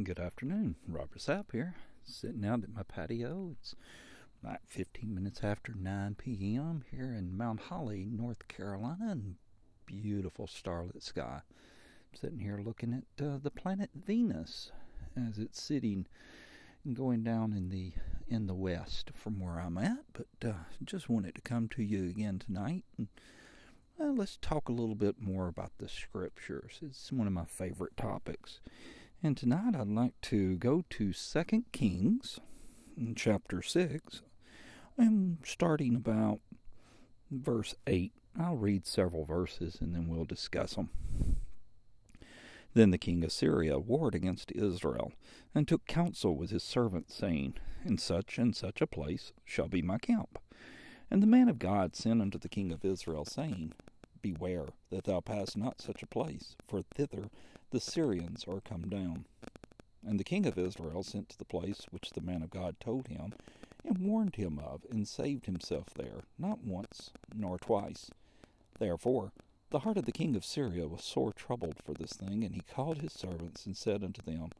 Good afternoon. Robert Sapp here, sitting out at my patio. It's like 15 minutes after 9 p.m. here in Mount Holly, North Carolina, and beautiful starlit sky. I'm sitting here looking at uh, the planet Venus as it's sitting and going down in the in the west from where I'm at. But uh, just wanted to come to you again tonight and uh, let's talk a little bit more about the scriptures. It's one of my favorite topics. And tonight I'd like to go to 2 Kings, mm, chapter 6. I'm starting about verse 8. I'll read several verses and then we'll discuss them. Then the king of Syria warred against Israel, and took counsel with his servants, saying, In such and such a place shall be my camp. And the man of God sent unto the king of Israel, saying, Beware that thou pass not such a place, for thither the Syrians are come down. And the king of Israel sent to the place which the man of God told him, and warned him of, and saved himself there, not once nor twice. Therefore the heart of the king of Syria was sore troubled for this thing, and he called his servants, and said unto them,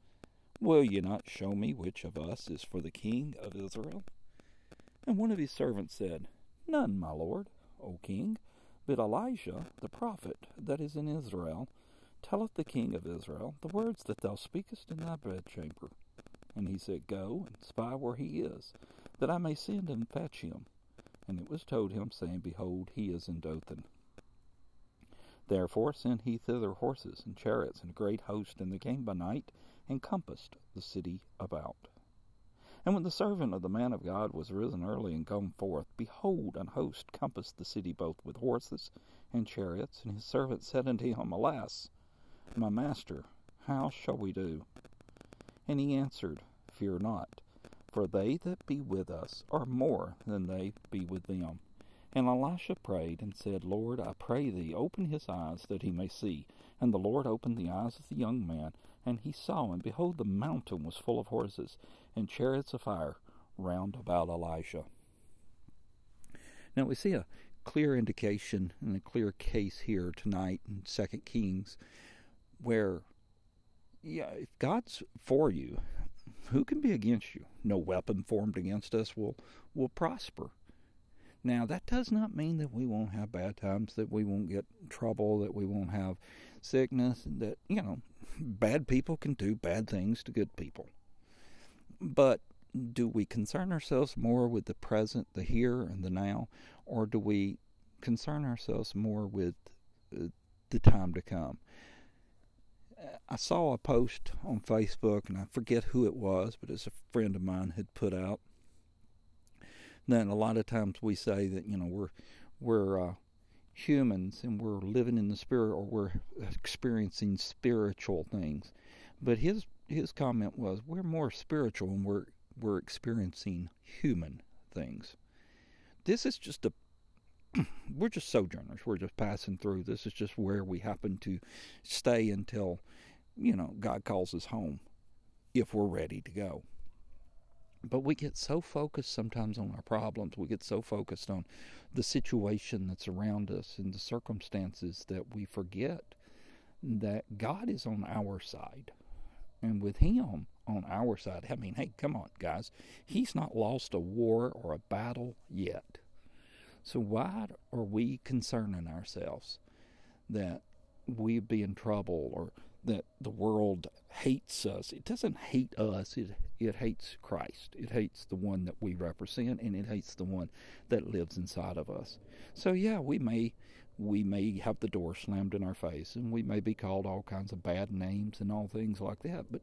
Will ye not show me which of us is for the king of Israel? And one of his servants said, None, my lord, O king, but Elijah the prophet that is in Israel telleth the king of Israel the words that thou speakest in thy bedchamber. And he said, Go and spy where he is, that I may send and fetch him. And it was told him, saying, Behold, he is in Dothan. Therefore sent he thither horses and chariots and a great host, and they came by night and compassed the city about. And when the servant of the man of God was risen early and gone forth, behold, an host compassed the city both with horses and chariots. And his servant said unto him, Alas, my master, how shall we do? And he answered, Fear not, for they that be with us are more than they be with them. And Elisha prayed and said, Lord, I pray thee, open his eyes that he may see. And the Lord opened the eyes of the young man, and he saw, and behold, the mountain was full of horses and chariots of fire round about Elisha. Now we see a clear indication and a clear case here tonight in Second Kings where yeah, if God's for you, who can be against you? No weapon formed against us will will prosper. Now that does not mean that we won't have bad times, that we won't get trouble, that we won't have sickness, that you know, bad people can do bad things to good people. But do we concern ourselves more with the present, the here and the now, or do we concern ourselves more with uh, the time to come? I saw a post on Facebook, and I forget who it was, but it's a friend of mine had put out. That a lot of times we say that you know we're we're uh, humans and we're living in the spirit or we're experiencing spiritual things, but his his comment was we're more spiritual and we're we're experiencing human things. This is just a we're just sojourners. We're just passing through. This is just where we happen to stay until, you know, God calls us home if we're ready to go. But we get so focused sometimes on our problems. We get so focused on the situation that's around us and the circumstances that we forget that God is on our side. And with Him on our side, I mean, hey, come on, guys. He's not lost a war or a battle yet. So why are we concerning ourselves that we'd be in trouble or that the world hates us? It doesn't hate us. It it hates Christ. It hates the one that we represent, and it hates the one that lives inside of us. So yeah, we may we may have the door slammed in our face, and we may be called all kinds of bad names and all things like that. But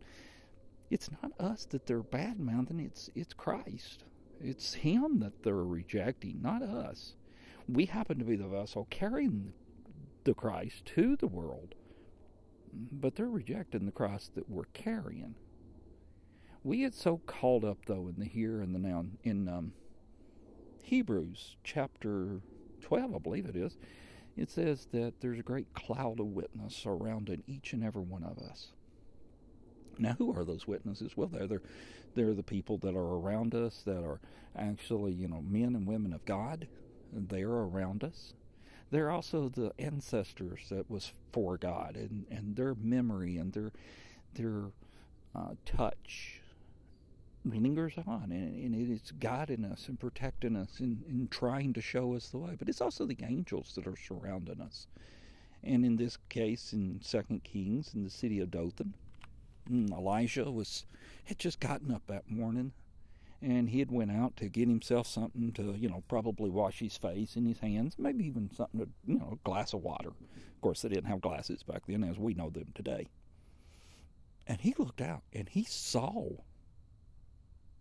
it's not us that they're bad mouthing. It's it's Christ. It's Him that they're rejecting, not us. We happen to be the vessel carrying the Christ to the world, but they're rejecting the Christ that we're carrying. We get so caught up, though, in the here and the now. In um, Hebrews chapter 12, I believe it is, it says that there's a great cloud of witness surrounding each and every one of us. Now, who are those witnesses? Well, they're, they're, they're the people that are around us that are actually, you know, men and women of God. They're around us. They're also the ancestors that was for God and, and their memory and their their uh, touch lingers on and, and it is guiding us and protecting us and, and trying to show us the way. But it's also the angels that are surrounding us. And in this case, in Second Kings, in the city of Dothan, Mm, Elijah was had just gotten up that morning, and he had went out to get himself something to, you know, probably wash his face and his hands, maybe even something to, you know, a glass of water. Of course, they didn't have glasses back then, as we know them today. And he looked out and he saw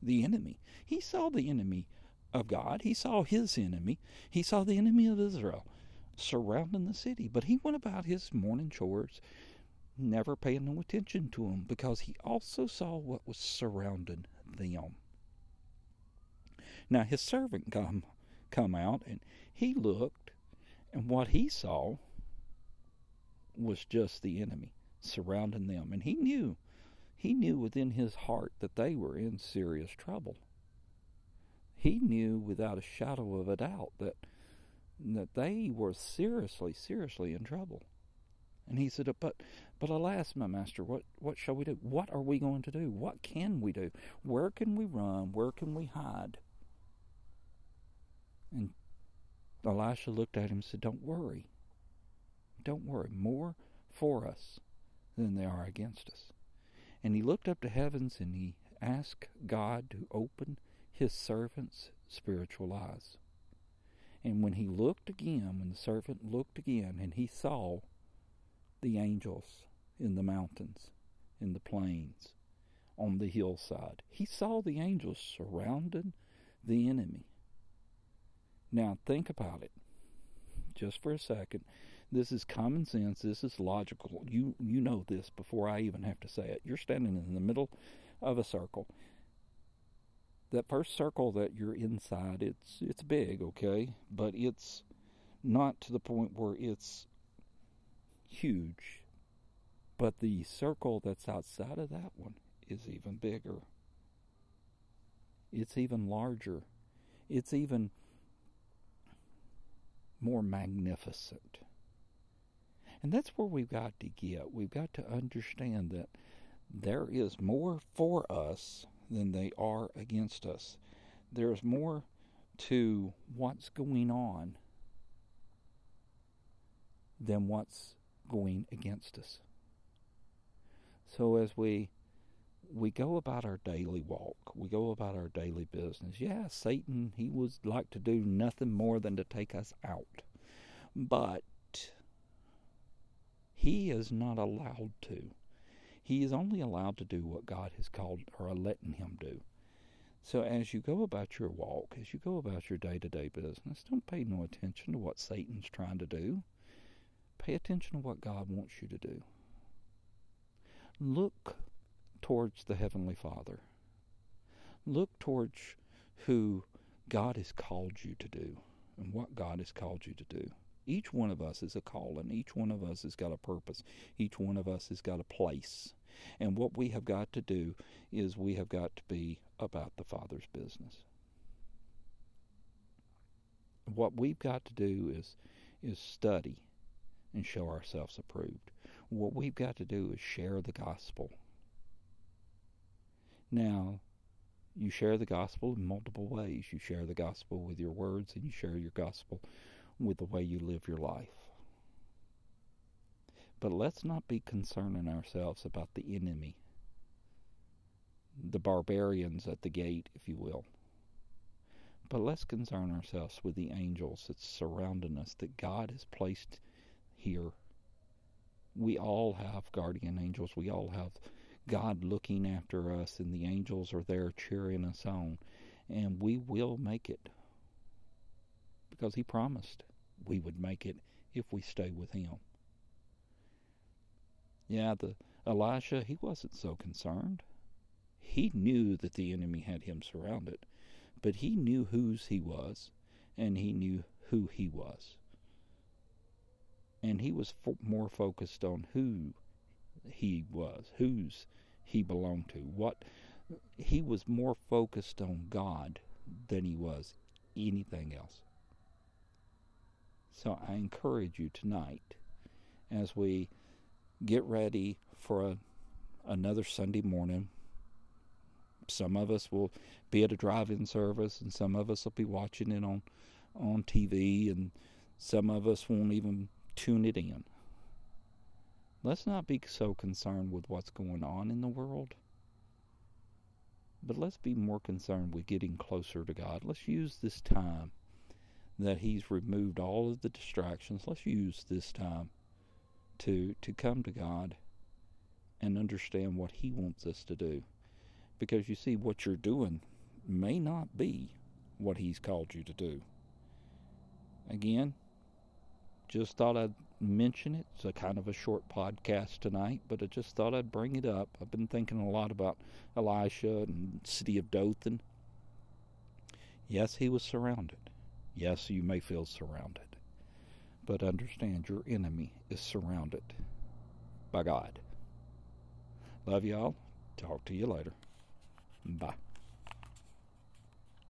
the enemy. He saw the enemy of God. He saw his enemy. He saw the enemy of Israel surrounding the city. But he went about his morning chores, never paying no attention to him because he also saw what was surrounding them. Now his servant come come out and he looked, and what he saw was just the enemy surrounding them, and he knew he knew within his heart that they were in serious trouble. He knew without a shadow of a doubt that that they were seriously, seriously in trouble. And he said, But but alas, my master, what, what shall we do? What are we going to do? What can we do? Where can we run? Where can we hide? And Elisha looked at him and said, Don't worry. Don't worry. More for us than they are against us. And he looked up to heavens and he asked God to open his servant's spiritual eyes. And when he looked again, when the servant looked again, and he saw the angels in the mountains, in the plains, on the hillside, he saw the angels surrounding the enemy. Now think about it just for a second. This is common sense. This is logical. You you know this before I even have to say it. You're standing in the middle of a circle. That first circle that you're inside, it's it's big, okay, but it's not to the point where it's huge. But the circle that's outside of that one is even bigger. It's even larger. It's even more magnificent. And that's where we've got to get. We've got to understand that there is more for us than they are against us. There's more to what's going on than what's going against us. So as we we go about our daily walk, we go about our daily business. Yeah, Satan, he would like to do nothing more than to take us out. But he is not allowed to. He is only allowed to do what God has called or letting him do. So as you go about your walk, as you go about your day to day business, don't pay no attention to what Satan's trying to do. Pay attention to what God wants you to do. Look towards the Heavenly Father. Look towards who God has called you to do and what God has called you to do. Each one of us is a calling. Each one of us has got a purpose. Each one of us has got a place. And what we have got to do is we have got to be about the Father's business. What we've got to do is is study and show ourselves approved. What we've got to do is share the gospel. Now, you share the gospel in multiple ways. You share the gospel with your words and you share your gospel with the way you live your life. But let's not be concerning ourselves about the enemy, the barbarians at the gate, if you will. But let's concern ourselves with the angels that's surrounding us, that God has placed here. We all have guardian angels. We all have God looking after us, and the angels are there cheering us on. And we will make it because He promised we would make it if we stay with him. Yeah, the Elisha, he wasn't so concerned. He knew that the enemy had him surrounded, but he knew whose he was, and he knew who he was. And he was fo- more focused on who he was, whose he belonged to. What he was more focused on God than he was anything else. So I encourage you tonight as we get ready for a, another Sunday morning. Some of us will be at a drive-in service, and some of us will be watching it on on TV, and some of us won't even tune it in. Let's not be so concerned with what's going on in the world, but let's be more concerned with getting closer to God. Let's use this time that He's removed all of the distractions. Let's use this time to to come to God and understand what He wants us to do. Because you see, what you're doing may not be what He's called you to do. Again, just thought I'd mention it. It's a kind of a short podcast tonight, but I just thought I'd bring it up. I've been thinking a lot about Elisha and city of Dothan. Yes, he was surrounded. Yes, you may feel surrounded. But understand your enemy is surrounded by God. Love y'all. Talk to you later. Bye.